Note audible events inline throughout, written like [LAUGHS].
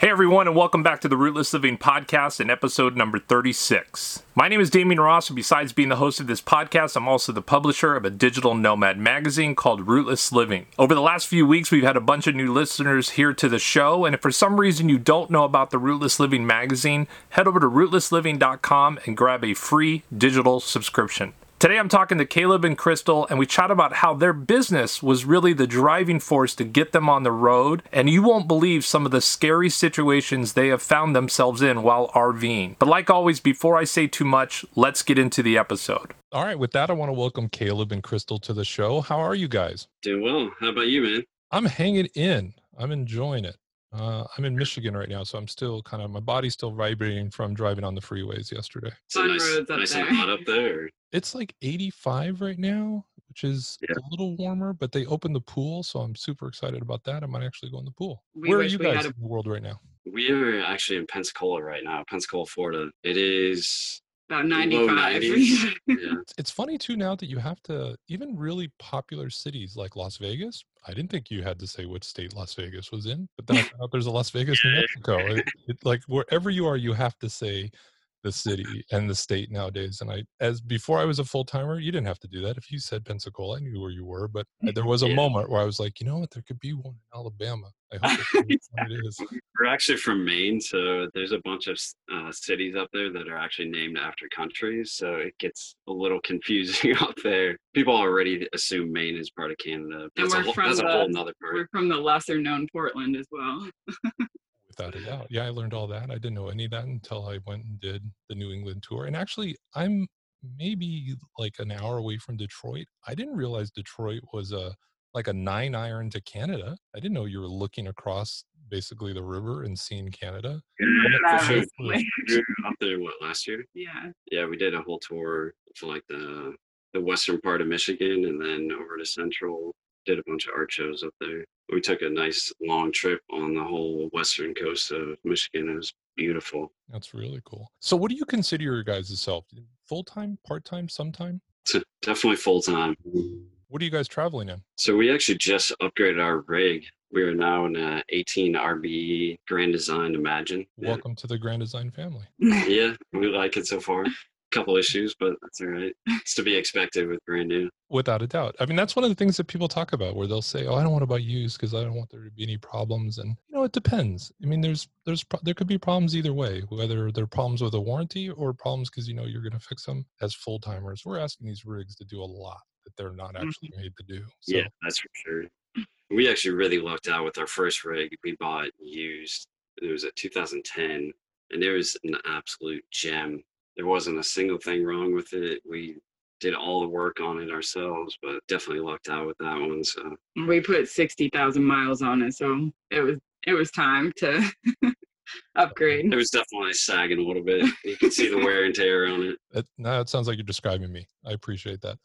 Hey everyone, and welcome back to the Rootless Living Podcast and episode number 36. My name is Damien Ross, and besides being the host of this podcast, I'm also the publisher of a digital nomad magazine called Rootless Living. Over the last few weeks, we've had a bunch of new listeners here to the show, and if for some reason you don't know about the Rootless Living magazine, head over to rootlessliving.com and grab a free digital subscription. Today I'm talking to Caleb and Crystal, and we chat about how their business was really the driving force to get them on the road. And you won't believe some of the scary situations they have found themselves in while RVing. But like always, before I say too much, let's get into the episode. All right, with that, I want to welcome Caleb and Crystal to the show. How are you guys? Doing well. How about you, man? I'm hanging in. I'm enjoying it. Uh, I'm in Michigan right now, so I'm still kind of my body's still vibrating from driving on the freeways yesterday. So Fun nice, roads up nice there. and hot up there. It's like 85 right now, which is Yeah. a little warmer, but they opened the pool, so I'm super excited about that. I might actually go in the pool. We Where are you guys a- in the world right now? We are actually in Pensacola right now, Pensacola, Florida. It is About low 95. 90s. [LAUGHS] yeah. It's- funny too now that you have to even really popular cities like Las Vegas. I didn't think you had to say which state Las Vegas was in, but then I [LAUGHS] found out there's a Las Vegas, New Mexico. It, it, like wherever you are, you have to say the city and the state nowadays. And I, as before I was a full timer, you didn't have to do that. If you said Pensacola, I knew where you were. But there [LAUGHS] was a Yeah. moment where I was like, you know what, there could be one in Alabama. I hope [LAUGHS] it's which it is. We're actually from Maine, so there's a bunch of uh, cities up there that are actually named after countries. So it gets a little confusing [LAUGHS] up there. People already assume Maine is part of Canada. That's, a, we're whole, from that's a whole nother part. We're from the lesser known Portland as well. Without a doubt. Yeah, I learned all that. I didn't know any of that until I went and did the New England tour. And actually, I'm maybe like an hour away from Detroit. I didn't realize Detroit was a like a nine iron to Canada. I didn't know you were looking across basically the river and seeing Canada. Yeah, for sure. We were up there, what, last year? Yeah. yeah, we did a whole tour for like the the western part of Michigan and then over to central. Did a bunch of art shows up there. We took a nice long trip on the whole western coast of Michigan. It was beautiful. That's really cool. So what do you consider your guys' self? Full time, part time, sometime? Definitely full time. What are you guys traveling in? So we actually just upgraded our rig. We are now in a 18 RBE Grand Design Imagine. Yeah, Welcome to the Grand Design family. yeah, we like it so far. Couple issues, but that's all right. It's to be expected with brand new. Without a doubt. I mean, that's one of the things that people talk about where they'll say, "Oh, I don't want to buy used because I don't want there to be any problems." And you know, it depends. I mean, there's there's there could be problems either way, whether they're problems with a warranty or problems because you know you're going to fix them. As full timers, we're asking these rigs to do a lot that they're not mm-hmm. actually made to do. So, Yeah, that's for sure. We actually really lucked out with our first rig. We bought used. It was a 2010, and it was an absolute gem. There wasn't a single thing wrong with it. We did all the work on it ourselves, but definitely lucked out with that one. So we put 60,000 miles on it. So it was it was time to [LAUGHS] upgrade. it was definitely sagging a little bit. You can see the [LAUGHS] wear and tear on it. that, now it sounds like you're describing me. I appreciate that.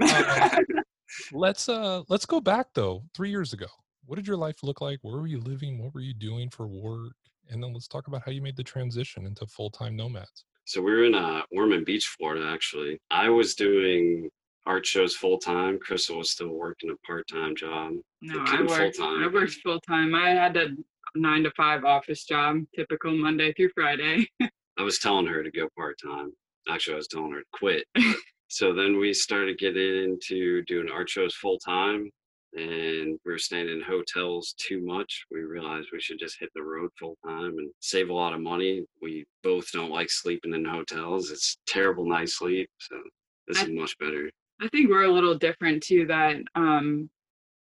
Uh, [LAUGHS] let's uh let's go back though. Three years ago, what did your life look like? Where were you living? What were you doing for work? And then let's talk about how you made the transition into full time nomads. So we were in uh, Ormond Beach, Florida. Actually, I was doing art shows full time. Crystal was still working a part time job. No, I worked. full-time. I worked full time. I had a nine to five office job, typical Monday through Friday. [LAUGHS] I was telling her to go part time. Actually, I was telling her to quit. [LAUGHS] so then we started getting into doing art shows full time, and we were staying in hotels too much. We realized we should just hit the road full time and save a lot of money. We both don't like sleeping in hotels. It's terrible night sleep. So this I- is much better. I think we're a little different too. That um,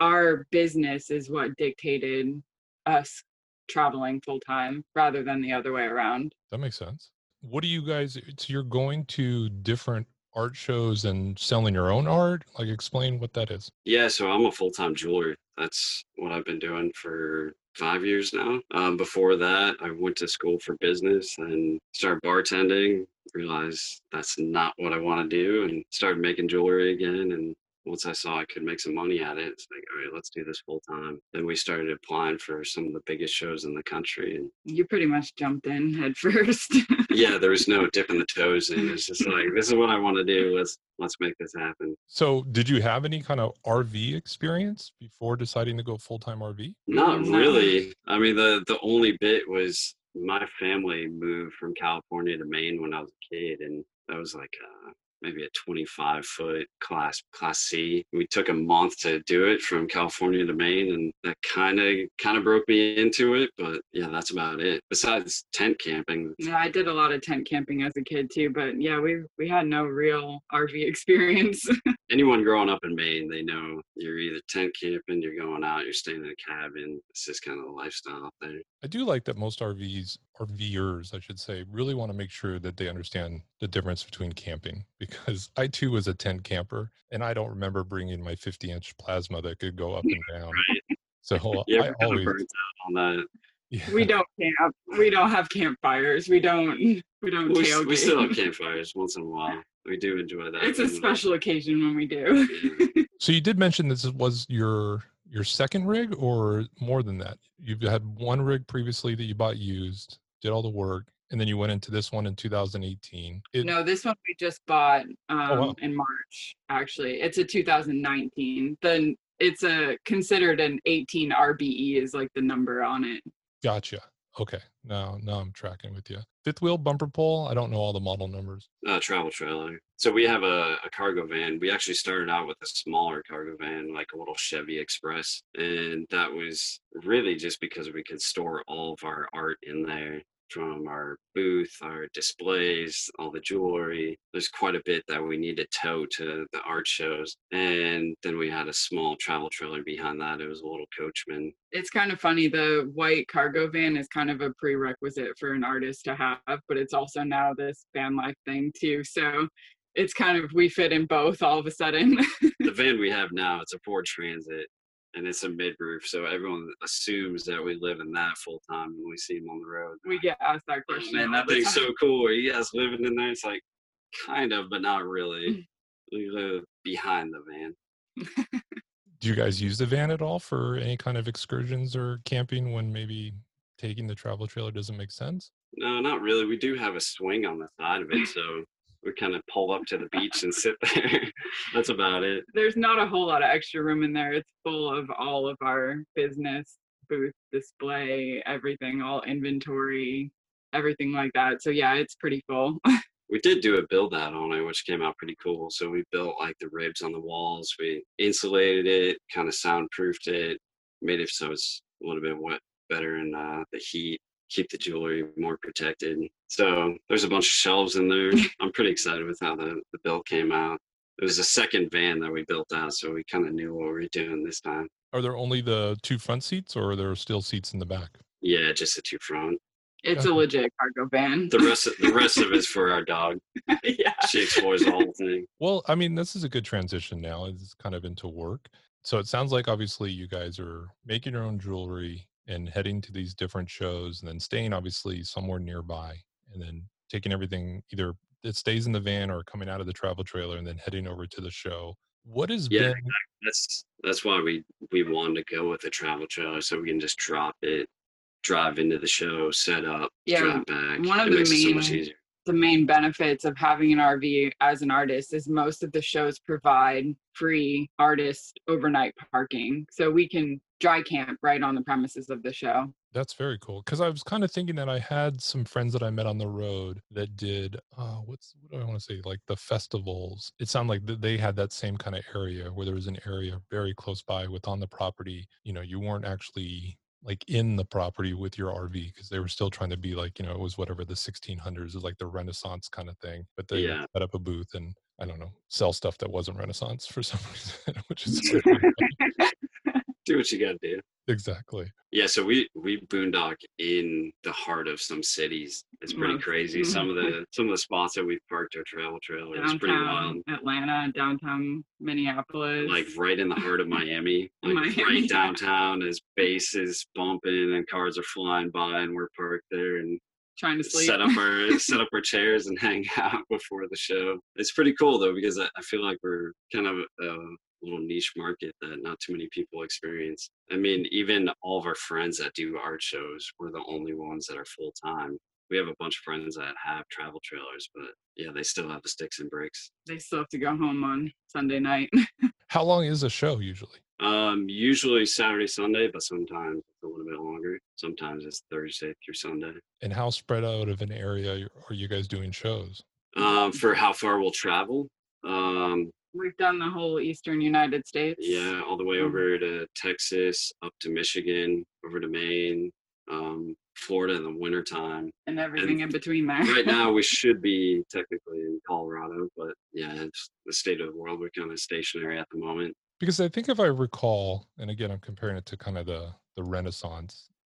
our business is what dictated us traveling full time rather than the other way around. That makes sense. What do you guys? So you're going to different art shows and selling your own art. Like, explain what that is. Yeah, so I'm a full time jeweler. That's what I've been doing for five years now. Um, before that, I went to school for business and started bartending. Realized that's not what I want to do, and started making jewelry again. And once I saw I could make some money at it, it's like, all right, let's do this full time. Then we started applying for some of the biggest shows in the country. And You pretty much jumped in [LAUGHS] head first. yeah, there was no dipping the toes in. It's just like, [LAUGHS] this is what I want to do. Let's let's make this happen. So, did you have any kind of RV experience before deciding to go full time RV? Not really. I mean, the the only bit was my family moved from California to Maine when I was a kid, and that was like uh, maybe a 25 foot class class C. We took a month to do it from California to Maine, and that kind of kind of broke me into it. But yeah, that's about it. Besides tent camping, yeah, I did a lot of tent camping as a kid too, but yeah, we we had no real RV [LAUGHS] experience. anyone growing up in Maine, they know you're either tent camping, you're going out, you're staying in a cabin. It's just kind of the lifestyle up there. I do like that most RVs, RVers, I should say, really want to make sure that they understand the difference between camping [LAUGHS] because I too was a tent camper and I don't remember bringing my 50 inch plasma that could go up [LAUGHS] and down. Right. So [LAUGHS] Yeah, I we're kind of always, on that. yeah, we don't camp. We don't have campfires. We don't we don't We, tailgate. we still have campfires once in a while. We do enjoy that. it's a and, special occasion when we do. yeah. So you did mention this was your your second rig or more than that? You've had one rig previously that you bought used, did all the work, and then you went into this one in 2018. It, No, this one we just bought um, Oh, wow. in March. Actually, it's a 2019. Then it's a considered an 18 RBE is like the number on it. Gotcha. Okay. Now now I'm tracking with you. Fifth wheel bumper pull. I don't know all the model numbers. uh, travel trailer. So we have a, a cargo van. We actually started out with a smaller cargo van, like a little Chevy Express, and that was really just because we could store all of our art in there from our booth, our displays, all the jewelry. There's quite a bit that we need to tow to the art shows. And then we had a small travel trailer behind that. It was a little Coachmen. It's kind of funny. The white cargo van is kind of a prerequisite for an artist to have, but it's also now this van life thing too. So it's kind of we fit in both all of a sudden. the [LAUGHS] van we have now, it's a Ford Transit and it's a mid roof. So everyone assumes that we live in that full time when we see them on the road. we get asked that Oh, question. man, all that thing's so cool. Are you guys living in there? It's like kind of, but not really. [LAUGHS] We live behind the van. [LAUGHS] Do you guys use the van at all for any kind of excursions or camping when maybe taking the travel trailer doesn't make sense? No, not really. We do have a swing on the side of it, so we kind of pull up to the beach and sit [LAUGHS] there. [LAUGHS] That's about it. There's not a whole lot of extra room in there. It's full of all of our business booth display, everything, all inventory, everything like that. So yeah, it's pretty full. [LAUGHS] we did do a build out on it, which came out pretty cool. So we built like the ribs on the walls, we insulated it, kind of soundproofed it, made it so it's a little bit wet, better in uh, the heat, keep the jewelry more protected. So there's a bunch of shelves in there. [LAUGHS] I'm pretty excited with how the, the build came out. It was a second van that we built out, so we kind of knew what we were doing this time. Are there only the two front seats or are there still seats in the back? Yeah, just the two front. It's a legit cargo van. The rest of the rest of it's for our dog. [LAUGHS] yeah. She explores the whole thing. Well, I mean, this is a good transition now. It's kind of into work. So it sounds like obviously you guys are making your own jewelry and heading to these different shows and then staying obviously somewhere nearby and then taking everything either it stays in the van or coming out of the travel trailer and then heading over to the show. What has Yeah, been That's that's why we we wanted to go with the travel trailer so we can just drop it, drive into the show, set up, Yeah, drive back. one of it the makes it so much main- easier. The main benefits of having an RV as an artist is most of the shows provide free artist overnight parking. So we can dry camp right on the premises of the show. That's very cool. Because I was kind of thinking that I had some friends that I met on the road that did, uh, what's what do I want to say? Like the festivals. It sounded like th- they had that same kind of area where there was an area very close by with on the property. You know, you weren't actually like in the property with your RV because they were still trying to be like, you know, it was whatever the 1600s, it was like the Renaissance kind of thing. But they Yeah. set up a booth and I don't know, sell stuff that wasn't Renaissance for some [LAUGHS] reason, which is. [LAUGHS] Do what you gotta do. Exactly. Yeah, so we we boondock in the heart of some cities. It's pretty Most- crazy. Some of the some of the spots that we've parked our travel trailer is pretty wild. Downtown Atlanta, downtown Minneapolis. Like right in the heart of Miami, [LAUGHS] like Miami. right downtown as bass is bumping and cars are flying by and we're parked there and trying to sleep. set up our [LAUGHS] set up our chairs and [LAUGHS] hang out before the show. It's pretty cool though because I, I feel like we're kind of uh, little niche market that not too many people experience. I mean, even all of our friends that do art shows, we're the only ones that are full time. We have a bunch of friends that have travel trailers, but yeah, they still have the sticks and bricks. They still have to go home on Sunday night. [LAUGHS] How long is a show usually? Um, usually Saturday, Sunday, but sometimes it's a little bit longer. Sometimes it's Thursday through Sunday. And how spread out of an area are you guys doing shows? Um, for how far we'll travel, um, We've done the whole eastern United States. yeah, all the way Mhm. over to Texas, up to Michigan, over to Maine, um, Florida in the wintertime. And everything in between there. Right now, we [LAUGHS] should be technically in Colorado, but yeah, it's the state of the world. We're kind of stationary at the moment. Because I think if I recall, and again, I'm comparing it to kind of the the Renaissance, th-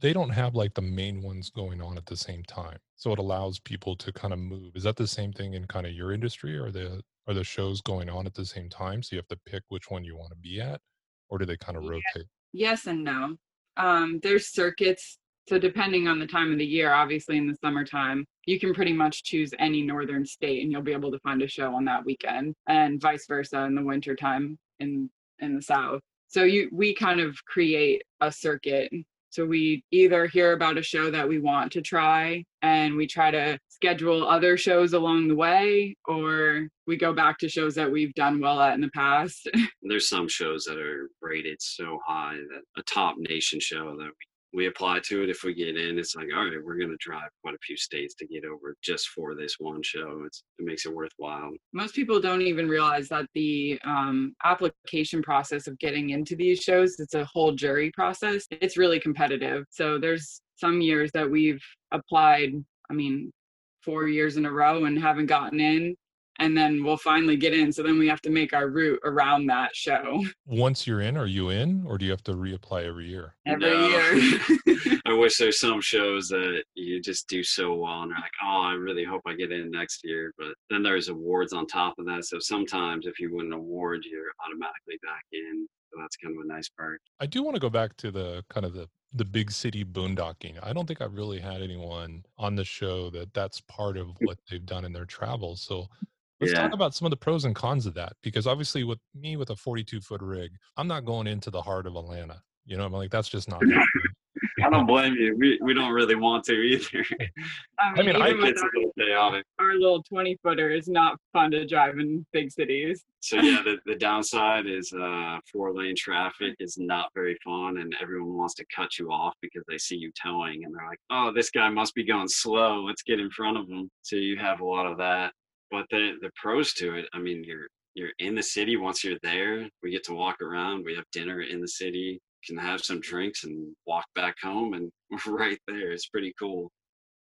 they don't have like the main ones going on at the same time, so it allows people to kind of move. Is that the same thing in kind of your industry? Are the are the shows going on at the same time, so you have to pick which one you want to be at, or do they kind of rotate? Yes and no. Um, there's circuits. So depending on the time of the year, obviously in the summertime, you can pretty much choose any northern state and you'll be able to find a show on that weekend and vice versa in the wintertime in in the south. So you we kind of create a circuit. So we either hear about a show that we want to try and we try to schedule other shows along the way or we go back to shows that we've done well at in the past. [LAUGHS] There's some shows that are rated so high that a top nation show that we, we apply to it. If we get in, it's like, all right, we're going to drive quite a few states to get over just for this one show. It's, it makes it worthwhile. most people don't even realize that the um, application process of getting into these shows it's a whole jury process it's really competitive so there's some years that we've applied i mean four years in a row and haven't gotten in and then we'll finally get in so then we have to make our route around that show Once you're in, are you in, or do you have to reapply every year? every No. year [LAUGHS] I wish there's some shows that you just do so well and they're like, oh, I really hope I get in next year. But then there's awards on top of that. So sometimes if you win an award, you're automatically back in. So that's kind of a nice perk. I do want to go back to the kind of the the big city boondocking. I don't think I've really had anyone on the show that that's part of hmm. what they've done in their travels. So let's talk about some of the pros and cons of that because obviously with me with a 42 foot rig, I'm not going into the heart of Atlanta. You know, I'm like that's just not. [LAUGHS] I don't blame you. We, we don't really want to either. [LAUGHS] i mean, mean, I even with it's a our, our little 20 footer is not fun to drive in big cities So yeah, the, the downside is uh, four lane traffic is not very fun, and everyone wants to cut you off because they see you towing, and they're like, "Oh, this guy must be going slow. Let's get in front of him." So you have a lot of that. But the the pros to it, I mean, you're you're in the city. Once you're there, we get to walk around. We have dinner in the city. Can have some drinks and walk back home, and [LAUGHS] we're right there. It's pretty cool.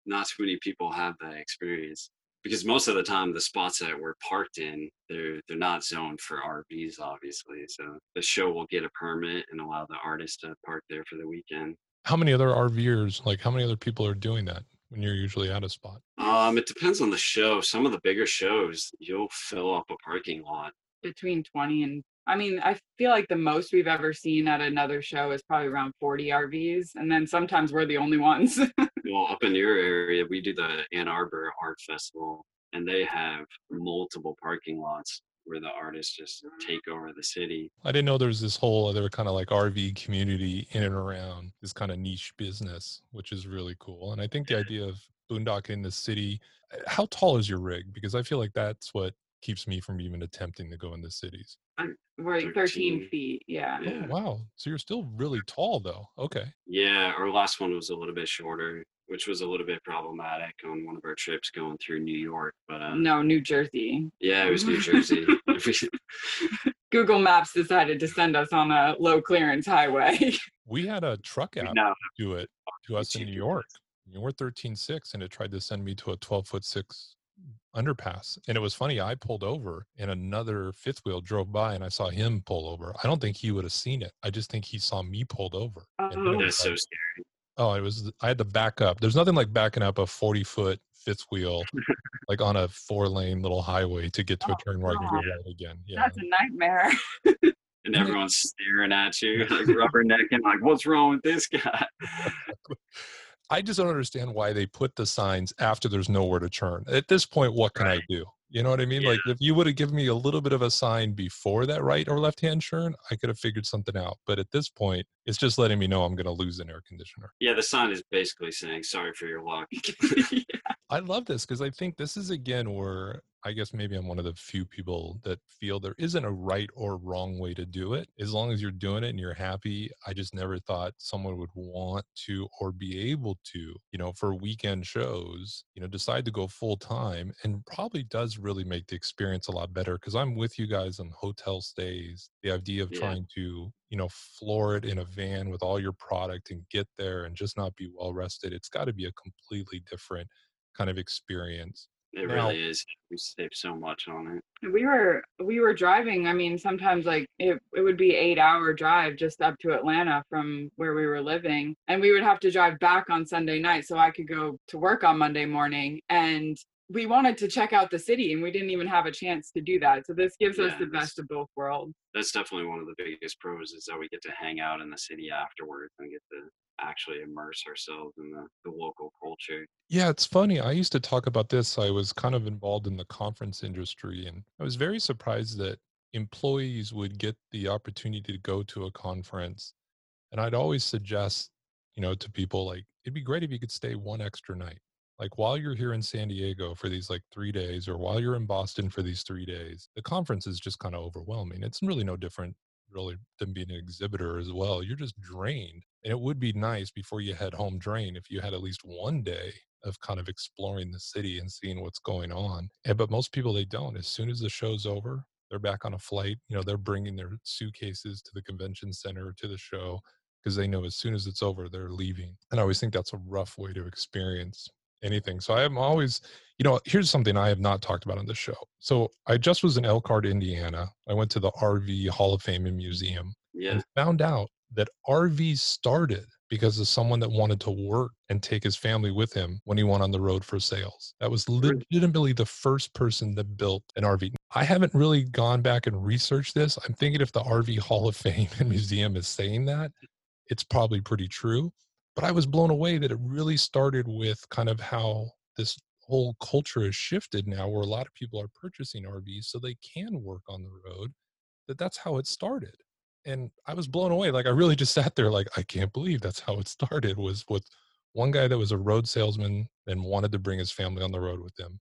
Not too many people have that experience because most of the time the spots that we're parked in they're they're not zoned for RVs obviously so the show will get a permit and allow the artist to park there for the weekend How many other RVers, like how many other people are doing that when you're usually at a spot? Um it depends on the show some of the bigger shows you'll fill up a parking lot between 20 and I mean, I feel like the most we've ever seen at another show is probably around 40 RVs. And then sometimes we're the only ones. [LAUGHS] well up in your area we do the Ann Arbor Art Festival and they have multiple parking lots where the artists just take over the city I didn't know there was this whole other kind of like RV community in and around this kind of niche business, which is really cool. And I think the idea of boondocking in the city, uh, how tall is your rig? Because I feel like that's what keeps me from even attempting to go in the cities. I'm, we're like 13 13. feet. Yeah. Yeah. Oh, wow. So you're still really tall though. Okay. Yeah, our last one was a little bit shorter, which was a little bit problematic on one of our trips going through New York. But uh, No, New Jersey. yeah, it was New Jersey. [LAUGHS] Google Maps decided to send us on a low clearance highway. We had a truck [LAUGHS] app no, do it to us in New York. You were 13.6 and it tried to send me to a 12 foot six underpass. And it was funny. I pulled over and another fifth wheel drove by and I saw him pull over. I don't think he would have seen it. I just think he saw me pulled over. Oh. that's so scary. Oh, it was. I had to back up. There's nothing like backing up a 40 foot fifth wheel, like on a four lane little highway to get to a Oh, turn where I can go right again. Yeah. That's a nightmare. [LAUGHS] And everyone's staring at you, like rubbernecking, like, what's wrong with this guy? [LAUGHS] [LAUGHS] I just don't understand why they put the signs after there's nowhere to turn. At this point, what can I do? You know what I mean? Yeah. Like if you would have given me a little bit of a sign before that right or left hand turn, I could have figured something out. But at this point, it's just letting me know I'm going to lose an air conditioner. Yeah, the sign is basically saying sorry for your luck. [LAUGHS] [LAUGHS] I love this because I think this is again where I guess maybe I'm one of the few people that feel there isn't a right or wrong way to do it. As long as you're doing it and you're happy, I just never thought someone would want to or be able to, you know, for weekend shows, you know, decide to go full time and probably does really make the experience a lot better because I'm with you guys on hotel stays. The idea of Yeah. trying to, you know, floor it in a van with all your product and get there and just not be well rested, it's got to be a completely different kind of experience. It Now- really is. We save so much on it. we were we were driving i mean sometimes like it, it would be eight hour drive just up to atlanta from where we were living and we would have to drive back on sunday night so i could go to work on monday morning and we wanted to check out the city and we didn't even have a chance to do that so this gives us the best of both worlds That's definitely one of the biggest pros is that we get to hang out in the city afterwards and get to actually immerse ourselves in the, the local culture. Yeah, it's funny. I used to talk about this. I was kind of involved in the conference industry, and I was very surprised that employees would get the opportunity to go to a conference. And I'd always suggest, you know, to people like, it'd be great if you could stay one extra night. Like while you're here in San Diego for these like three days, or while you're in Boston for these three days, the conference is just kind of overwhelming. It's really no different, really, than being an exhibitor as well. You're just drained. And it would be nice before you head home drained if you had at least one day of kind of exploring the city and seeing what's going on. And, but most people, they don't. As soon as the show's over, they're back on a flight. You know, they're bringing their suitcases to the convention center to the show because they know as soon as it's over, they're leaving. And I always think that's a rough way to experience anything. So I am always, you know, here's something I have not talked about on the show. So I just was in Elkhart, Indiana. I went to the RV Hall of Fame and Museum Yeah. and found out that RV started because of someone that wanted to work and take his family with him when he went on the road for sales. That was legitimately the first person that built an RV. I haven't really gone back and researched this. I'm thinking if the RV Hall of Fame [LAUGHS] and Museum is saying that, it's probably pretty true. But I was blown away that it really started with kind of how this whole culture has shifted now, where a lot of people are purchasing RVs so they can work on the road. That that's how it started and I was blown away. Like I really just [LAUGHS] sat there, like I can't believe that's how it started. Was with one guy that was a road salesman and wanted to bring his family on the road with him,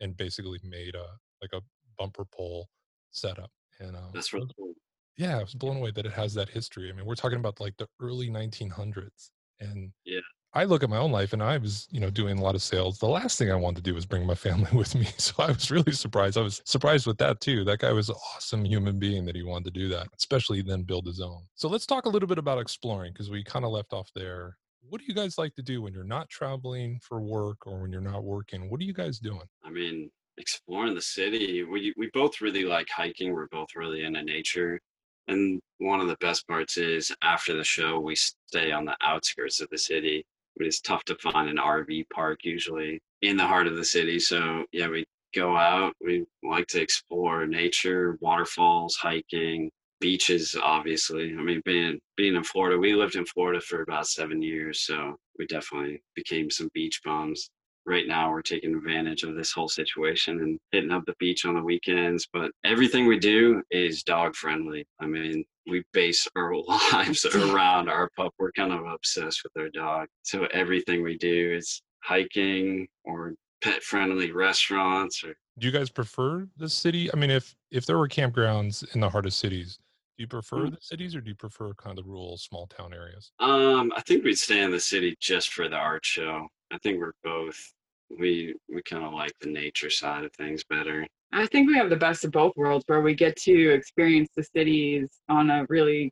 and basically made a like a bumper pull setup. And uh, That's really cool. yeah, I was blown away that it has that history. I mean, we're talking about like the early 1900s, and Yeah. I look at my own life, and I was, you know, doing a lot of sales. The last thing I wanted to do was bring my [LAUGHS] family with me, so I was really surprised. I was surprised with that too. That guy was an awesome human being that he wanted to do that, especially then build his own. So let's talk a little bit about exploring because we kind of left off there. What do you guys like to do when you're not traveling for work or when you're not working? What are you guys doing? I mean, exploring the city. We we both really like hiking. We're both really into nature. And one of the best parts is after the show, we stay on the outskirts of the city. It's tough to find an RV park usually in the heart of the city. So yeah, we go out. We like to explore nature, waterfalls, hiking, beaches. Obviously, I mean, being being in Florida, we lived in Florida for about seven years, so we definitely became some beach bums right now we're taking advantage of this whole situation and hitting up the beach on the weekends but everything we do is dog friendly i mean we base [LAUGHS] our lives around our pup we're kind of obsessed with our dog so everything we do is hiking or pet friendly restaurants or Do you guys prefer the city? I mean, if if there were campgrounds in the heart of cities, do you prefer Mm. the cities or do you prefer kind of the rural small town areas? um i think we'd stay in the city just for the art show i think we're both we we kind of like the nature side of things better I think we have the best of both worlds where we get to experience the cities on a really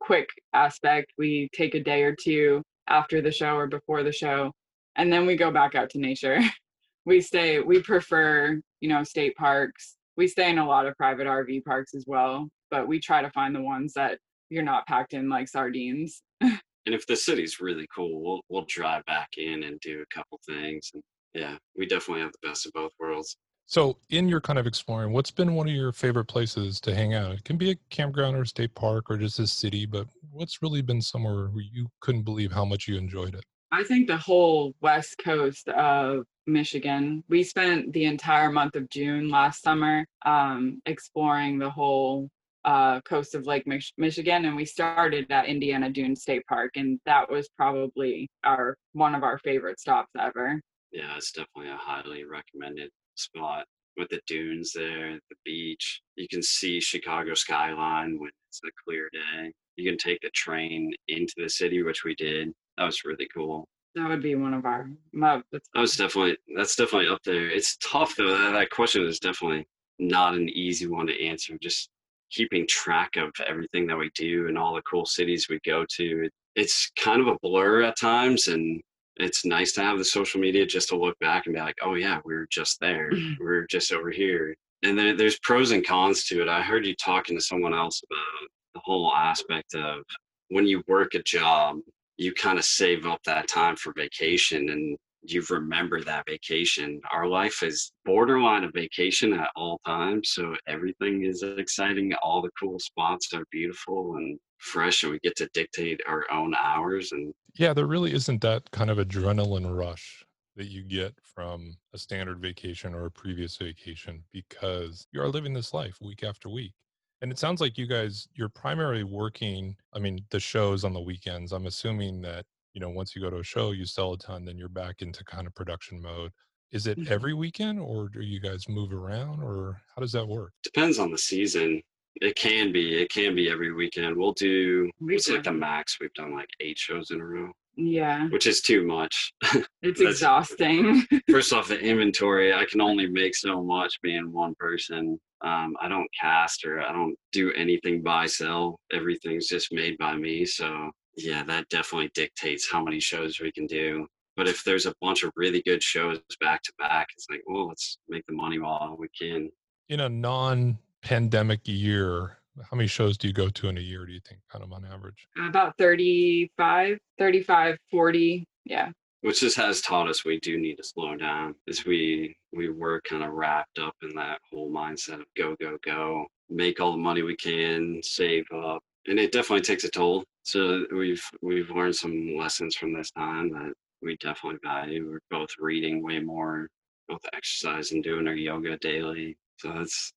quick aspect. We take a day or two after the show or before the show, and then we go back out to nature. [LAUGHS] we stay, we prefer, you know, state parks. We stay in a lot of private RV parks as well, but we try to find the ones that you're not packed in like sardines. [LAUGHS] and if the city's really cool, we'll we'll drive back in and do a couple things. And yeah, we definitely have the best of both worlds. So, in your kind of exploring, what's been one of your favorite places to hang out? It can be a campground or a state park or just a city, but what's really been somewhere where you couldn't believe how much you enjoyed it? I think the whole west coast of Michigan. We spent the entire month of June last summer um, exploring the whole uh, coast of Lake Mich- Michigan, and we started at Indiana Dunes State Park, and that was probably our one of our favorite stops ever. Yeah, it's definitely a highly recommended spot with the dunes there, the beach. You can see Chicago skyline when it's a clear day. You can take the train into the city, which we did. That was really cool. That would be one of our. My, that was definitely that's definitely up there. It's tough though. That, that question is definitely not an easy one to answer. Just keeping track of everything that we do and all the cool cities we go to. It, it's kind of a blur at times, and it's nice to have the social media just to look back and be like, oh yeah, we were just there. Mm-hmm. we are just over here. And then there's pros and cons to it. I heard you talking to someone else about the whole aspect of when you work a job, you kind of save up that time for vacation and you remember that vacation. Our life is borderline a vacation at all times. So everything is exciting. All the cool spots are beautiful and fresh, and we get to dictate our own hours. And yeah, there really isn't that kind of adrenaline rush that you get from a standard vacation or a previous vacation because you are living this life week after week. And it sounds like you guys, you're primarily working, I mean, the shows on the weekends. I'm assuming that, you know, once you go to a show, you sell a ton, then you're back into kind of production mode. Is it mm-hmm. every weekend or do you guys move around or how does that work? Depends on the season. It can be. It can be every weekend. We'll do, we it's like the max. We've done like eight shows in a row. Yeah. Which is too much. [LAUGHS] It's exhausting. first off, the [LAUGHS] inventory, I can only make so much being one person. Um, I don't cast or I don't do anything buy sell. Everything's just made by me. So yeah, that definitely dictates how many shows we can do. But if there's a bunch of really good shows back to back, it's like, well, let's make the money while we can. In a non pandemic year, how many shows do you go to in a year, do you think, kind of on average? About 35, 35, 40. Yeah which just has taught us we do need to slow down as we we were kind of wrapped up in that whole mindset of go go go make all the money we can save up and it definitely takes a toll so we've we've learned some lessons from this time that we definitely value. We're both reading way more both exercise and doing our yoga daily. So that's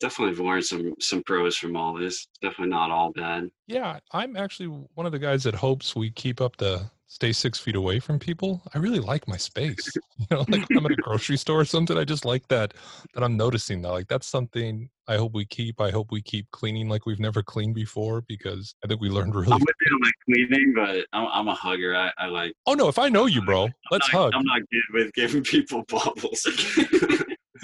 definitely learned some some pros from all this. Definitely not all bad. Yeah i'm actually one of the guys that hopes we keep up the stay six feet away from people. I really like my space. [LAUGHS] [LAUGHS] You know, like I'm at a grocery store or something. I just like that that I'm noticing that. Like that's something I hope we keep. I hope we keep cleaning like we've never cleaned before because I think we learned [LAUGHS] really. I'm with you on like cleaning, but I'm, I'm a hugger. I, I, like. Oh no! If I know you, bro, let's not, hug. I'm not good with giving people bubbles.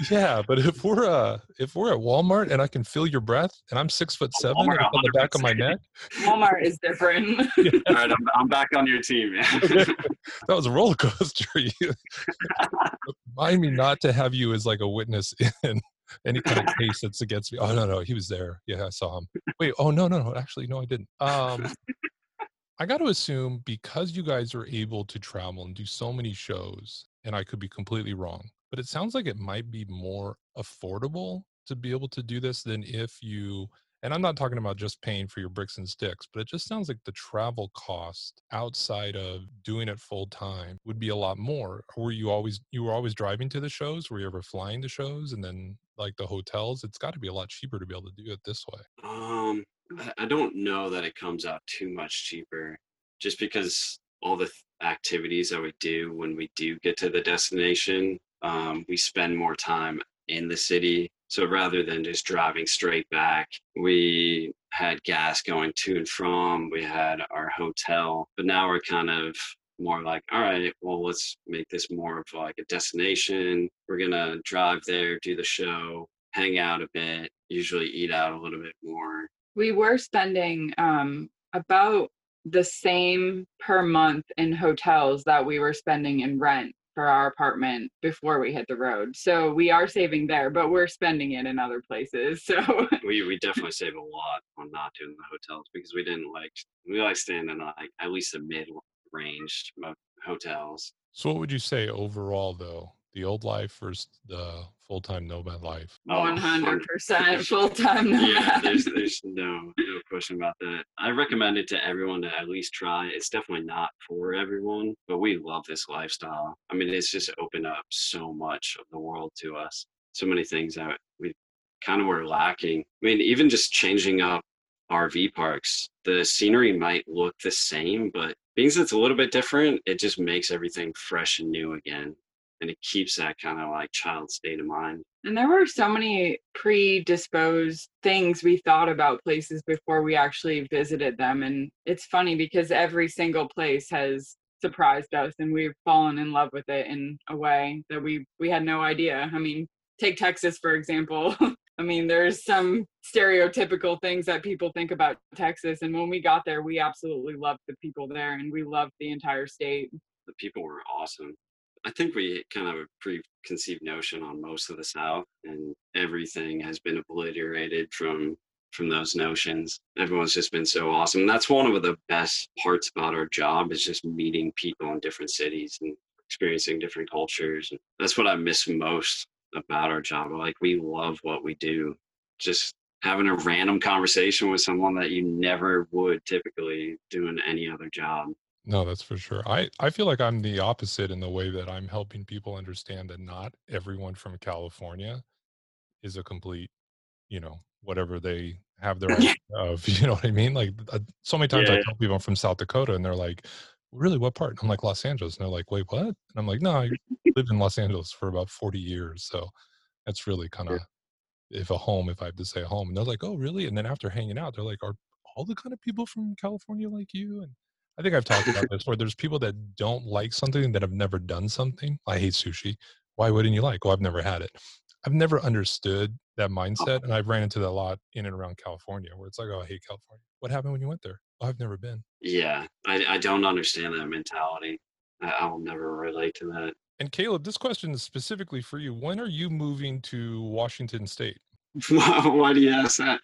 Yeah, but if we're uh if we're at Walmart and I can feel your breath and I'm six foot seven on the back of my neck. Walmart is different. [LAUGHS] yeah. All right, I'm, I'm back on your team. man. [LAUGHS] that was a roller coaster. [LAUGHS] Remind me not to have you as like a witness in any kind of case that's against me. Oh no, no, he was there. Yeah, I saw him. Wait, oh no, no, no. Actually, no, I didn't. Um I got to assume because you guys are able to travel and do so many shows, and I could be completely wrong, but it sounds like it might be more affordable to be able to do this than if you and I'm not talking about just paying for your bricks and sticks, but it just sounds like the travel cost outside of doing it full time would be a lot more. were you always you were always driving to the shows? Were you ever flying to shows and then like the hotels? It's got to be a lot cheaper to be able to do it this way. Um, I don't know that it comes out too much cheaper, just because all the activities that we do when we do get to the destination um, we spend more time in the city. So rather than just driving straight back, we had gas going to and from, we had our hotel, but now we're kind of more like, all right, well, let's make this more of like a destination. We're going to drive there, do the show, hang out a bit, usually eat out a little bit more. We were spending um, about the same per month in hotels that we were spending in rent for our apartment before we hit the road. So we are saving there, but we're spending it in other places. [LAUGHS] So we we definitely save a lot on not doing the hotels because we didn't like we like staying in like at least the mid range hotels. So what would you say overall though? The old life versus the full time nomad life? One hundred percent [LAUGHS] full time yeah, nomad. there's [LAUGHS] there's no no question about that. I recommend it to everyone to at least try. It's definitely not for everyone, but we love this lifestyle. I mean, it's just opened up so much of the world to us. So many things that we kind of were lacking. I mean, even just changing up RV parks, the scenery might look the same, but being that it's a little bit different, it just makes everything fresh and new again. And it keeps that kind of like child state of mind. And there were so many predisposed things we thought about places before we actually visited them. And it's funny because every single place has surprised us and we've fallen in love with it in a way that we we had no idea. I mean, take Texas for example. [LAUGHS] I mean, there's some stereotypical things that people think about Texas. And when we got there, we absolutely loved the people there and we loved the entire state. the people were awesome. I think we kind of have a preconceived notion on most of the South, and everything has been obliterated from from those notions. Everyone's just been so awesome. That's one of the best parts about our job is just meeting people in different cities and experiencing different cultures. And that's what I miss most about our job. Like we love what we do. Just having a random conversation with someone that you never would typically do in any other job. No, that's for sure. I, I feel like I'm the opposite in the way that I'm helping people understand that not everyone from California is a complete, you know, whatever they have their [LAUGHS] idea of. [LAUGHS] You know what I mean? Like uh, so many times I tell people I'm from South Dakota and they're like, really, what part? I'm like, Los Angeles. And they're like, wait, what? And I'm like, no, I [LAUGHS] lived in Los Angeles for about 40 years. So that's really kind of, if a home, if I have to say a home. And they're like, oh, really? And then after hanging out, they're like, are all the kind of people from California like you? And I think I've talked about this where there's people that don't like something that have never done something. I hate sushi. Why wouldn't you like? Oh, I've never had it. I've never understood that mindset. And [LAUGHS] I've ran into that a lot in and around California where it's like, oh, I hate California. What happened when you went there? Oh, I've never been. Yeah, I, I don't understand that mentality. I, I will never relate to that. And Caleb, this question is specifically for you. When are you moving to Washington State? Why, [LAUGHS] why do you ask that?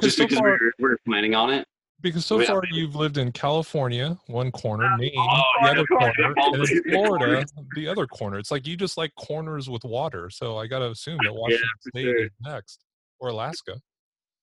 Just so because far- we're, we're planning on it? Because so Yeah. far you've lived in California, one corner, Maine, oh, the other corner, [LAUGHS] and. Florida, the other corner. It's like you just like corners with water. So I got to assume that [LAUGHS] Washington for State sure. is next, or Alaska.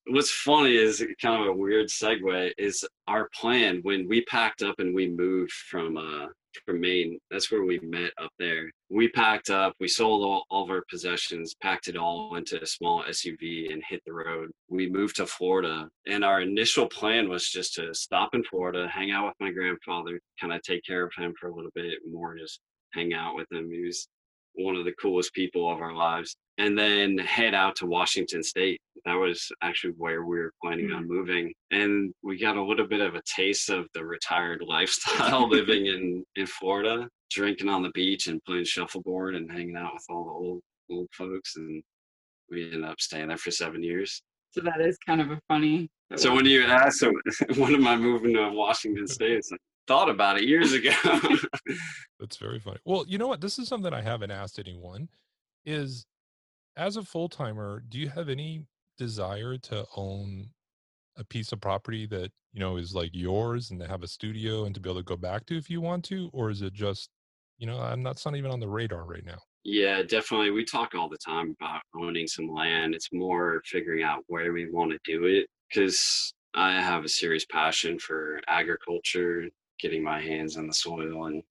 What's funny is kind of a weird segue is our plan when we packed up and we moved from uh from Maine. That's where we met up there. We packed up, we sold all, all of our possessions, packed it all into a small SUV and hit the road. We moved to Florida and our initial plan was just to stop in Florida, hang out with my grandfather, kind of take care of him for a little bit more, just hang out with him. He was one of the coolest people of our lives. And then head out to Washington State. That was actually where we were planning mm. on moving. And we got a little bit of a taste of the retired [LAUGHS] lifestyle [LAUGHS] living in, in Florida, drinking on the beach and playing shuffleboard and hanging out with all the old old folks. And we ended up staying there for seven years. So that is kind of a funny. So when you asked so [LAUGHS] when am I moving to Washington State? It's like, thought about it years ago. That's very funny. Well, you know what? This is something I haven't asked anyone. Is as a full timer, do you have any desire to own a piece of property that you know is like yours and to have a studio and to be able to go back to if you want to, or is it just, you know, I'm not, not even on the radar right now. Yeah, definitely. We talk all the time about owning some land. It's more figuring out where we want to do it because I have a serious passion for agriculture, getting my hands on the soil, and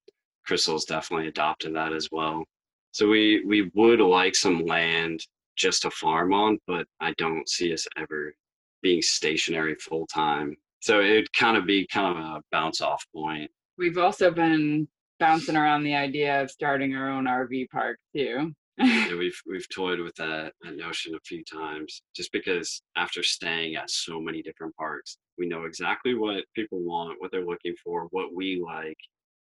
Crystal's definitely adopted that as well. So we we would like some land just to farm on, but I don't see us ever being stationary full time. So it would kind of be kind of a bounce off point. We've also been bouncing around the idea of starting our own RV park too. [LAUGHS] Yeah, we've we've toyed with that, that notion a few times just because after staying at so many different parks we know exactly what people want what they're looking for what we like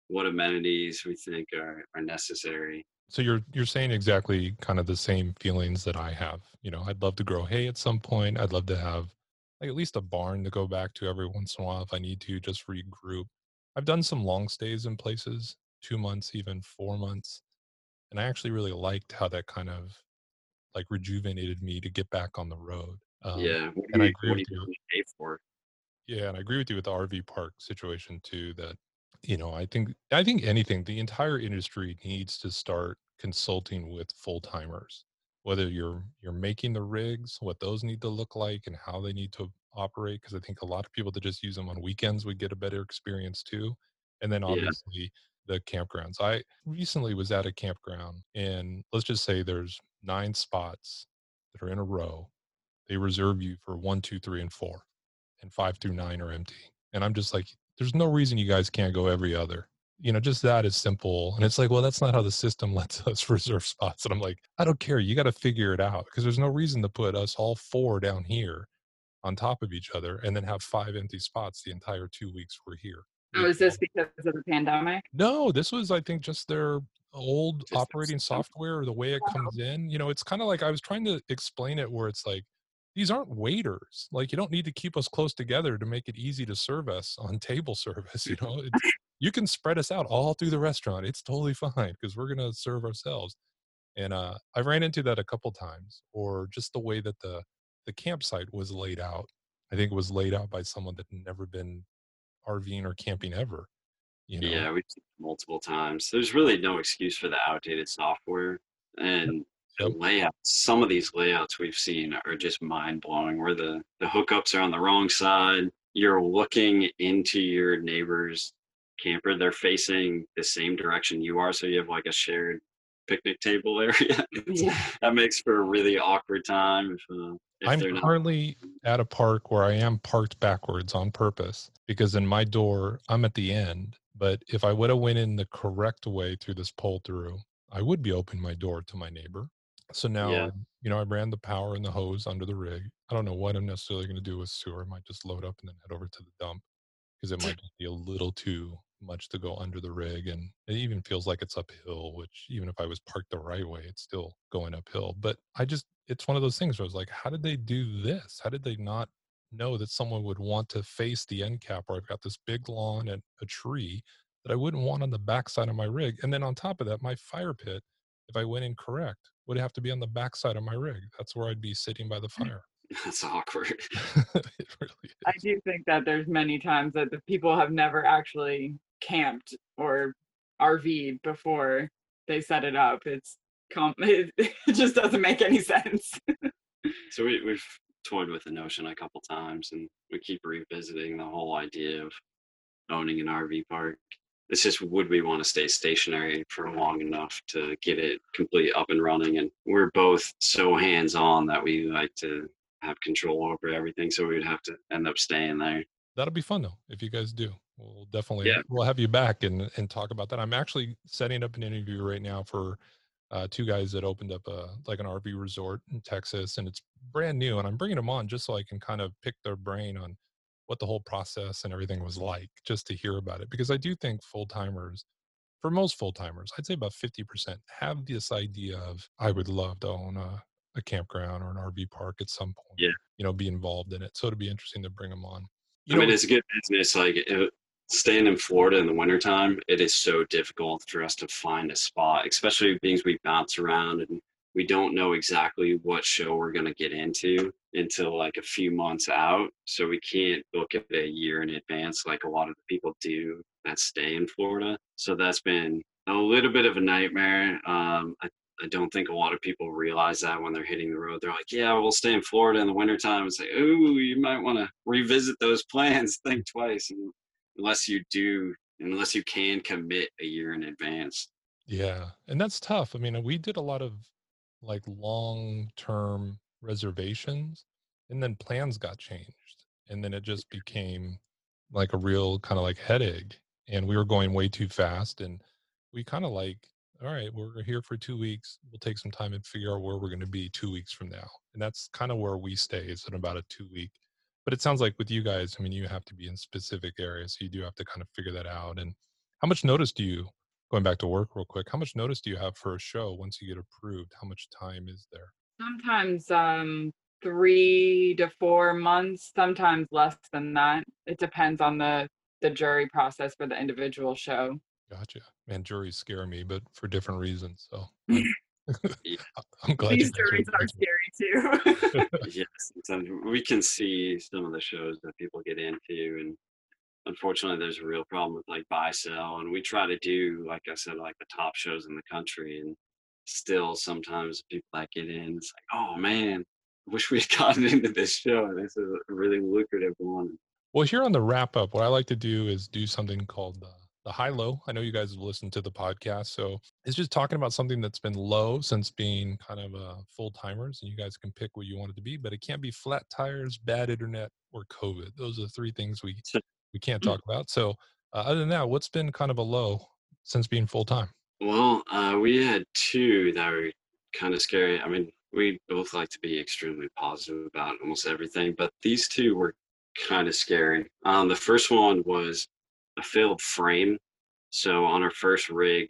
what amenities we think are, are necessary So you're you're saying exactly kind of the same feelings that I have. You know, I'd love to grow hay at some point. I'd love to have like at least a barn to go back to every once in a while if I need to, just regroup. I've done some long stays in places, two months, even four months. And I actually really liked how that kind of like rejuvenated me to get back on the road. Um, yeah and I agree with you you. want to pay for Yeah, and I agree with you with the RV park situation too. That you know, I think I think anything, the entire industry needs to start consulting with full timers whether you're you're making the rigs what those need to look like and how they need to operate because i think a lot of people that just use them on weekends would get a better experience too and then Yeah. obviously the campgrounds i recently was at a campground and let's just say there's nine spots that are in a row they reserve you for one two three and four and five through nine are empty and i'm just like there's no reason you guys can't go every other you know just that is simple and it's like well that's not how the system [LAUGHS] lets us reserve spots and i'm like i don't care you got to figure it out because there's no reason to put us all four down here on top of each other and then have five empty spots the entire two weeks we're here Oh, is this because of the pandemic? no, this was, I think, just their old operating software or the way it comes in. You know, it's kind of like I was trying to explain it where it's like, these aren't waiters. Like, you don't need to keep us close together to make it easy to serve us on table [LAUGHS] service. You know, it's, [LAUGHS] you can spread us out all through the restaurant. It's totally fine because we're going to serve ourselves. And uh, I ran into that a couple times, or just the way that the the campsite was laid out. I think it was laid out by someone that had never been RVing or camping ever. You know, Yeah, we've seen it multiple times. There's really no excuse for the outdated software and Yep. layouts. Some of these layouts we've seen are just mind blowing. Where the the hookups are on the wrong side. You're looking into your neighbor's camper. They're facing the same direction you are, so you have like a shared picnic table [LAUGHS] area. Yeah. that makes for a really awkward time if, uh, if I'm not. currently at a park where I am parked backwards on purpose because in my door I'm at the end. But if I would have went in the correct way through this pull through, I would be opening my door to my neighbor. So now, Yeah. you know, I ran the power and the hose under the rig. I don't know what I'm necessarily going to do with sewer. I might just load up and then head over to the dump because it might be a little too much to go under the rig. And it even feels like it's uphill, which even if I was parked the right way, it's still going uphill. But I just, it's one of those things where I was like, how did they do this? How did they not know that someone would want to face the end cap where I've got this big lawn and a tree that I wouldn't want on the backside of my rig? And then on top of that, my fire pit, if I went incorrect, would have to be on the backside of my rig. That's where I'd be sitting by the [LAUGHS] fire. That's awkward. [LAUGHS] it really is. I do think that there's many times that the people have never actually camped or RV'd before they set it up. It's com- [LAUGHS] it, it just doesn't make any sense. So we, we've toyed with the notion a couple times, and we keep revisiting the whole idea of owning an RV park. It's just would we want to stay stationary for long enough to get it completely up and running? And we're both so hands on that we like to have control over everything. So we would have to end up staying there. That'll be fun though, if you guys do. We'll definitely Yeah. we'll have you back and and talk about that. I'm actually setting up an interview right now for uh, two guys that opened up a like an RV resort in Texas, and it's brand new. And I'm bringing them on just so I can kind of pick their brain on what the whole process and everything was like, just to hear about it. Because I do think full timers, for most full timers, I'd say about 50% have this idea of I would love to own a, a campground or an RV park at some point. Yeah. You know, be involved in it. So it'd be interesting to bring them on. I mean, it's a good business. Like it, staying in Florida in the wintertime, it is so difficult for us to find a spot, especially things we bounce around and we don't know exactly what show we're going to get into until like a few months out. So we can't book it a year in advance like a lot of the people do that stay in Florida. So that's been a little bit of a nightmare. Um, I, I don't think a lot of people realize that when they're hitting the road. They're like, yeah, we'll stay in Florida in the wintertime. It's like, ooh, you might want to revisit those plans. [LAUGHS] Think twice. And unless you do, unless you can commit a year in advance. Yeah, and that's tough. I mean, we did a lot of like long-term reservations, and then plans got changed, and then it just became like a real kind of like headache. And we were going way too fast, and we kind of like, all right, we're here for two weeks. We'll take some time and figure out where we're going to be two weeks from now. And that's kind of where we stay. Is in about a two-week. But it sounds like with you guys, I mean, you have to be in specific areas, so you do have to kind of figure that out. And how much notice do you going back to work real quick how much notice do you have for a show once you get approved how much time is there Sometimes um three to four months, sometimes less than that. It depends on the the jury process for the individual show. gotcha man juries scare me but for different reasons so [LAUGHS] [LAUGHS] i'm glad These guys are juries are admitting scary too. [LAUGHS] yes, we can see some of the shows that people get into, and unfortunately, there's a real problem with like buy sell. And we try to do, like I said, like the top shows in the country, and still sometimes people that get in, it's like, oh man, I wish we'd [LAUGHS] gotten into this show. and This is a really lucrative one. Well, here on the wrap up, what I like to do is do something called the, the high low. I know you guys have listened to the podcast. So it's just talking about something that's been low since being kind of uh, full timers, and you guys can pick what you want it to be, but it can't be flat tires, bad internet, or COVID. Those are the three things we, [LAUGHS] we can't talk about. So, uh, other than that, what's been kind of a low since being full time? Well, uh, we had two that were kind of scary. I mean, we both like to be extremely positive about almost everything, but these two were kind of scary. Um, the first one was a failed frame. So on our first rig,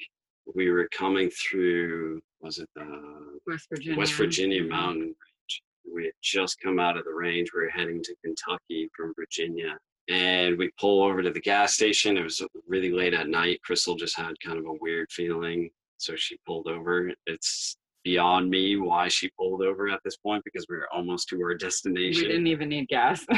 we were coming through, was it the West Virginia. West Virginia Mhm. mountain range? We had just come out of the range. We were heading to Kentucky from Virginia. And we pull over to the gas station. It was really late at night. Crystal just had kind of a weird feeling. So she pulled over. It's beyond me why she pulled over at this point because we were almost to our destination. We didn't even need gas. [LAUGHS]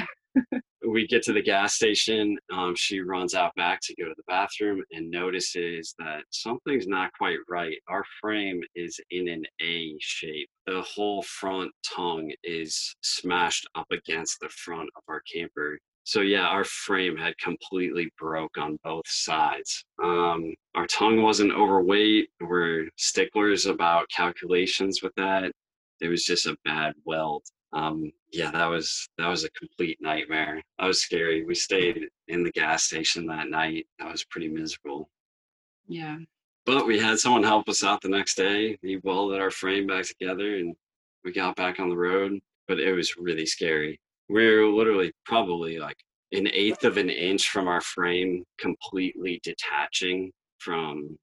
we get to the gas station. Um, she runs out back to go to the bathroom and notices that something's not quite right. Our frame is in an A shape. The whole front tongue is smashed up against the front of our camper. So yeah, our frame had completely broke on both sides. Um, our tongue wasn't overweight. We're sticklers about calculations with that. It was just a bad weld um yeah that was that was a complete nightmare that was scary we stayed in the gas station that night that was pretty miserable yeah. but we had someone help us out the next day he welded our frame back together and we got back on the road but it was really scary were literally probably like an eighth of an inch from our frame completely detaching from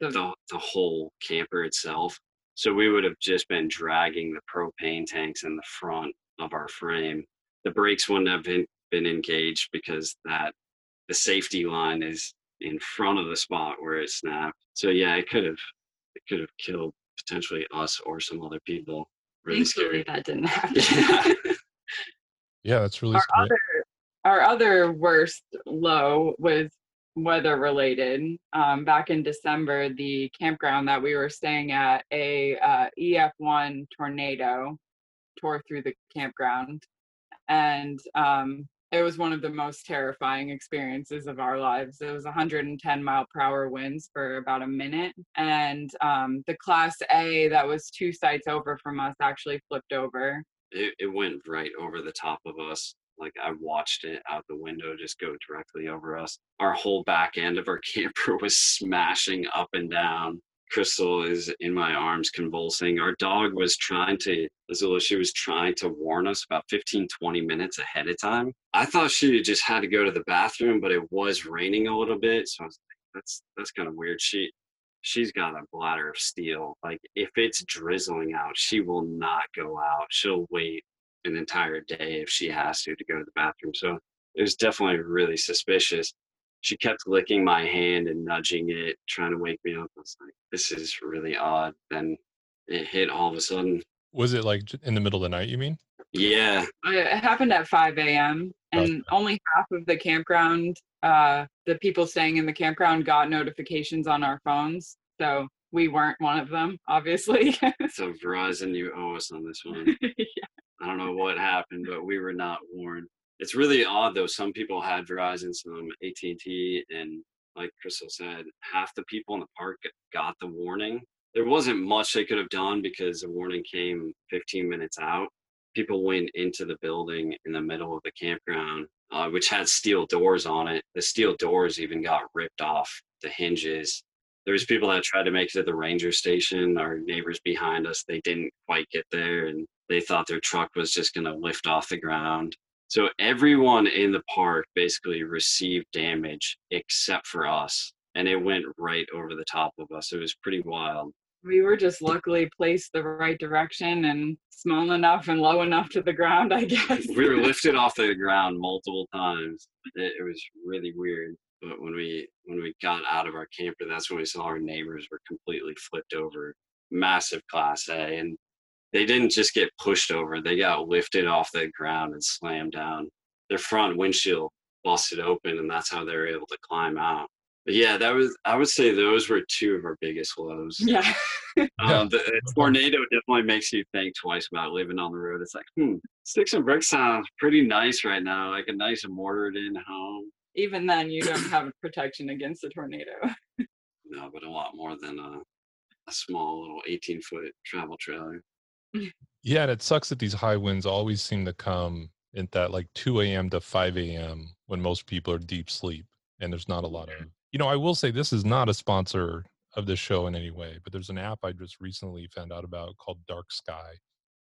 The- the, the whole camper itself so we would have just been dragging the propane tanks in the front of our frame. The brakes wouldn't have been, been engaged because that the safety line is in front of the spot where it snapped. So yeah, it could have it could have killed potentially us or some other people. Really Thankfully, scary. that didn't [LAUGHS] happen. Yeah. [LAUGHS] Yeah, that's really our other our other worst low was weather related um, back in december the campground that we were staying at a uh, ef1 tornado tore through the campground and um, it was one of the most terrifying experiences of our lives. It was 110 mile per hour winds for about a minute and um, the class a that was two sites over from us actually flipped over it, it went right over the top of us. Like I watched it out the window just go directly over us. Our whole back end of our [LAUGHS] camper was smashing up and down. Crystal is in my arms convulsing. Our dog was trying to, Azula, she was trying to warn us about 15, 20 minutes ahead of time. I thought she just had to go to the bathroom, but it was raining a little bit. So I was like, that's, that's kind of weird. She, she's got a bladder of steel. Like if it's drizzling out, she will not go out. She'll wait an entire day if she has to to go to the bathroom. So it was definitely really suspicious. She kept licking my hand and nudging it, trying to wake me up. I was like, this is really odd. Then it hit all of a sudden. Was it like in the middle of the night, you mean? Yeah, It happened at 5 a.m. and only half of the campground, uh, the people staying in the campground got notifications on our phones. So we weren't one of them, obviously. [LAUGHS] so Verizon, you owe us on this one. [LAUGHS] yeah. I don't know what happened, but we were not warned. It's really odd though. Some people had Verizon, some AT and T, and like Crystal said, half the people in the park got the warning. There wasn't much they could have done because the warning came 15 minutes out. People went into the building in the middle of the campground, uh, which had steel doors on it. The steel doors even got ripped off the hinges. There was people that tried to make it to the ranger station. Our neighbors behind us, they didn't quite get there, and they thought their truck was just going to lift off the ground. So everyone in the park basically received damage except for us. And it went right over the top of us. It was pretty wild. We were just luckily placed the right direction and small enough and low enough to the ground, I [LAUGHS] guess. We were lifted off the ground multiple times. It, it was really weird. But when we when we got out of our camper, that's when we saw our neighbors were completely flipped over. Massive class A. And they didn't just get pushed over, they got lifted off the ground and slammed down. Their front windshield busted open and that's how they were able to climb out. Yeah, that was. I would say those were two of our biggest lows. Yeah. [LAUGHS] Um, the the tornado definitely makes you think twice about living on the road. It's like, hmm, sticks and bricks sounds pretty nice right now, like a nice mortared in home. Even then, you don't have protection against a tornado. No, but a lot more than a, a small little 18 foot travel trailer. Yeah, and it sucks that these high winds always seem to come at that like 2 a.m. to 5 a.m. when most people are deep sleep and there's not a lot of, you know, I will say this is not a sponsor of this show in any way, but there's an app I just recently found out about called Dark Sky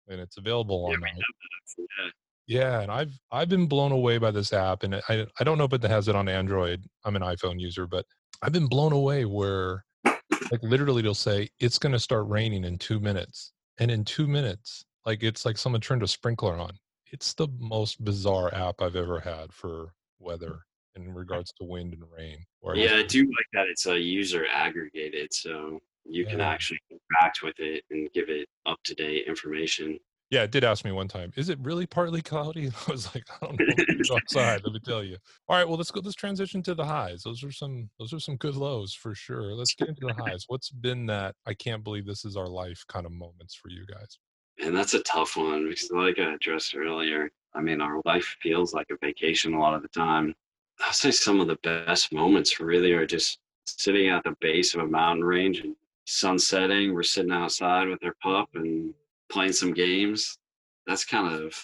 and it's available on we my- have that. Yeah. Yeah, and I've I've been blown away by this app, and I I don't know if it has it on Android. I'm an iPhone user, but I've been blown away where like literally they'll say it's going to start raining in two minutes, and in two minutes, like it's like someone turned a sprinkler on. It's the most bizarre app I've ever had for weather in regards to wind and rain. Yeah, I do like that it's a user aggregated, so you can actually interact with it and give it up to date information. Yeah, it did ask me one time, is it really partly cloudy? [LAUGHS] And I was like, I don't know. Let's [LAUGHS] outside, let me tell you. All right, well, let's go. Let's transition to the highs. Those are some. Those are some good lows for sure. Let's get into the [LAUGHS] highs. What's been that? I can't believe this is our life kind of moments for you guys. And that's a tough one because, like I addressed earlier, I mean, our life feels like a vacation a lot of the time. I'll say some of the best moments really are just sitting at the base of a mountain range and sun setting. We're sitting outside with our pup and playing some games. That's kind of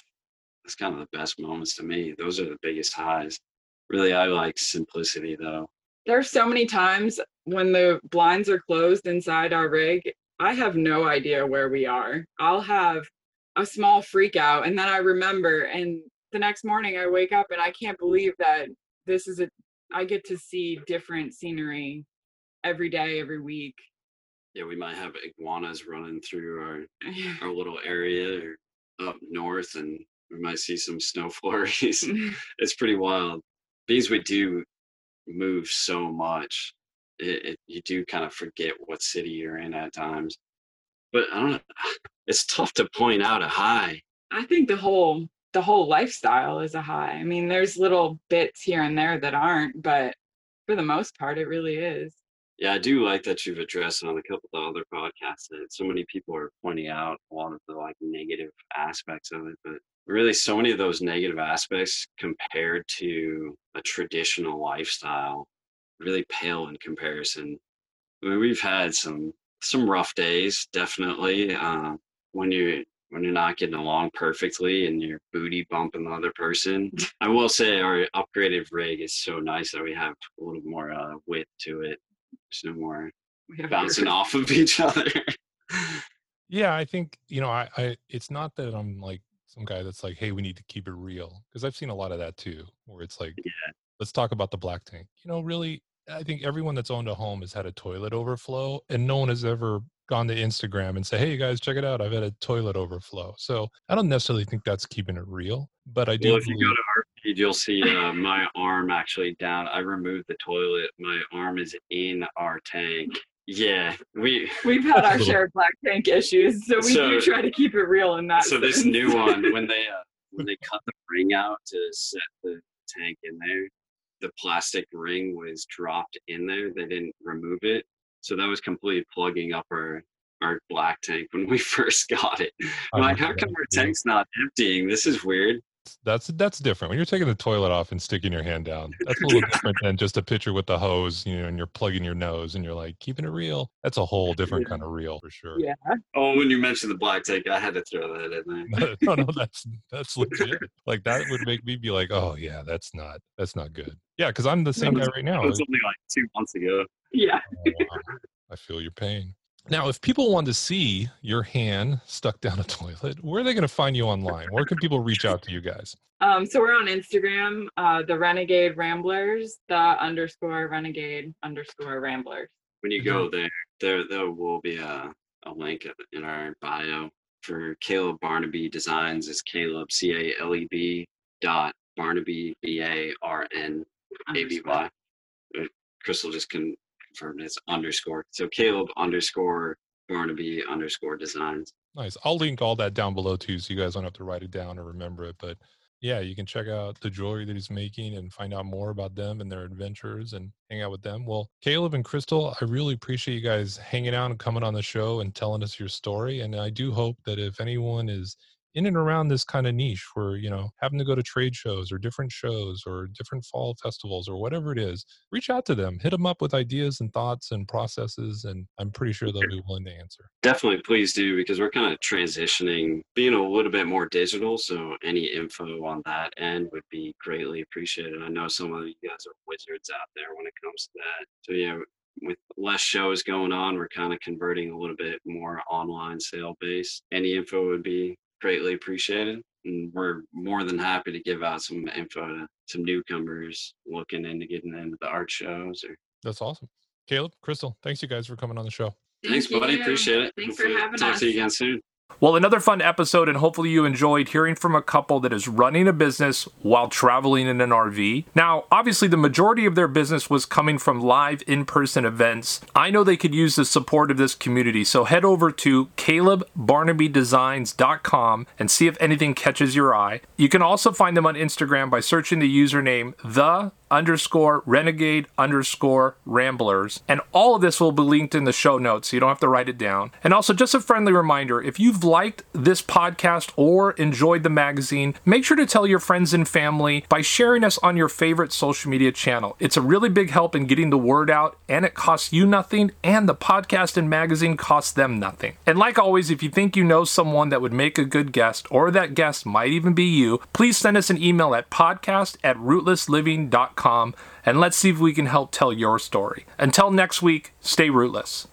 that's kind of the best moments to me. Those are the biggest highs. Really, I like simplicity though. There's so many times when the blinds are closed inside our rig, I have no idea where we are. I'll have a small freak out and then I remember and the next morning I wake up and I can't believe that this is a I get to see different scenery every day, every week. Yeah, we might have iguanas running through our [LAUGHS] our little area up north and we might see some snow [LAUGHS] flurries. [LAUGHS] it's pretty wild. Because we do move so much, it, it, you do kind of forget what city you're in at times. But I don't know, [SIGHS] it's tough to point out a high. I think the whole the whole lifestyle is a high. I mean, there's little bits here and there that aren't, but for the most part, it really is. Yeah, I do like that you've addressed on a couple of other podcasts that so many people are pointing out a lot of the like negative aspects of it, but really so many of those negative aspects compared to a traditional lifestyle really pale in comparison. I mean, we've had some some rough days, definitely. Uh, when you when you're not getting along perfectly and you're booty bumping the other person. I will say our upgraded rig is so nice that we have a little more uh, width to it. There's no more We have bouncing off of each [LAUGHS] other. Yeah, I think you know, I, I it's not that I'm like some guy that's like, hey, we need to keep it real because I've seen a lot of that too, where it's like, Yeah. let's talk about the black tank. You know, really, I think everyone that's owned a home has had a toilet overflow, and no one has ever gone to Instagram and say, hey, you guys, check it out, I've had a toilet overflow. So I don't necessarily think that's keeping it real, but I do. well, if you go to our feed, you'll see uh, [LAUGHS] my arm actually down. I removed the toilet. My arm is in our tank. Yeah, we. [LAUGHS] We've had our Little- share of black tank issues, so we do try to keep it real in that. So this new one, when they uh, when they cut the ring out to set the tank in there, the plastic ring was dropped in there. They didn't remove it, so that was completely plugging up our our black tank when we [LAUGHS] first got it. I'm like, how uh-huh. come our tank's not emptying? This is weird. That's that's different. When you're taking the toilet off and sticking your hand down, [LAUGHS] that's a little different than just a picture with the hose, you know, and you're plugging your nose and you're like keeping it real. That's a whole different kind of real for sure. Yeah. Oh, when you mentioned the black tank, I had to throw that in there. [LAUGHS] no, no, [LAUGHS] that's that's legit. Like that would make me be like, oh yeah, that's not that's not good. Yeah, because I'm the same guy right now. It was only like two months ago. Yeah. Oh, wow. I feel your pain. Now, if people want to see your hand stuck down a toilet, where are they going to find you online? Where can people reach out to you guys? Um, so we're on Instagram, uh, the Renegade Ramblers, the underscore Renegade underscore Ramblers. When you go there, there there will be a, a link in our bio for Caleb Barnaby Designs. Is Caleb C A L E B dot Barnaby B A R N A B Y. Uh, Crystal just confirmed it's underscore. So Caleb underscore Barnaby underscore designs. Nice. I'll link all that down below too, so you guys don't have to write it down or remember it. But yeah, you can check out the jewelry that he's making and find out more about them and their adventures and hang out with them. Well, Caleb and Crystal, I really appreciate you guys hanging out and coming on the show and telling us your story. And I do hope that if anyone is in and around this kind of niche where you know having to go to trade shows or different shows or different fall festivals or whatever it is reach out to them hit them up with ideas and thoughts and processes and i'm pretty sure they'll be willing to answer. Definitely please do because we're kind of transitioning being a little bit more digital so any info on that end would be greatly appreciated. I know some of you guys are wizards out there when it comes to that. So yeah with less shows going on, we're kind of converting a little bit more online sale base. Any info would be greatly appreciated. And we're more than happy to give out some info to some newcomers looking into getting into the art shows. Or that's awesome. Caleb, Crystal, thanks you guys for coming on the show. Thank thanks, you. buddy. Appreciate it. Thanks Hopefully for having talk us. Talk to you again soon. Well, another fun episode, and hopefully you enjoyed hearing from a couple that is running a business while traveling in an RV. Now, obviously, the majority of their business was coming from live in person events. I know they could use the support of this community, so head over to calebbarnabydesigns.com and see if anything catches your eye. You can also find them on Instagram by searching the username the underscore renegade underscore ramblers. And all of this will be linked in the show notes, so you don't have to write it down. And also, just a friendly reminder if you've liked this podcast or enjoyed the magazine, make sure to tell your friends and family by sharing us on your favorite social media channel. It's a really big help in getting the word out, and it costs you nothing, and the podcast and magazine costs them nothing. And like always, if you think you know someone that would make a good guest, or that guest might even be you, please send us an email at podcast at rootlessliving.com and let's see if we can help tell your story. Until next week, stay rootless.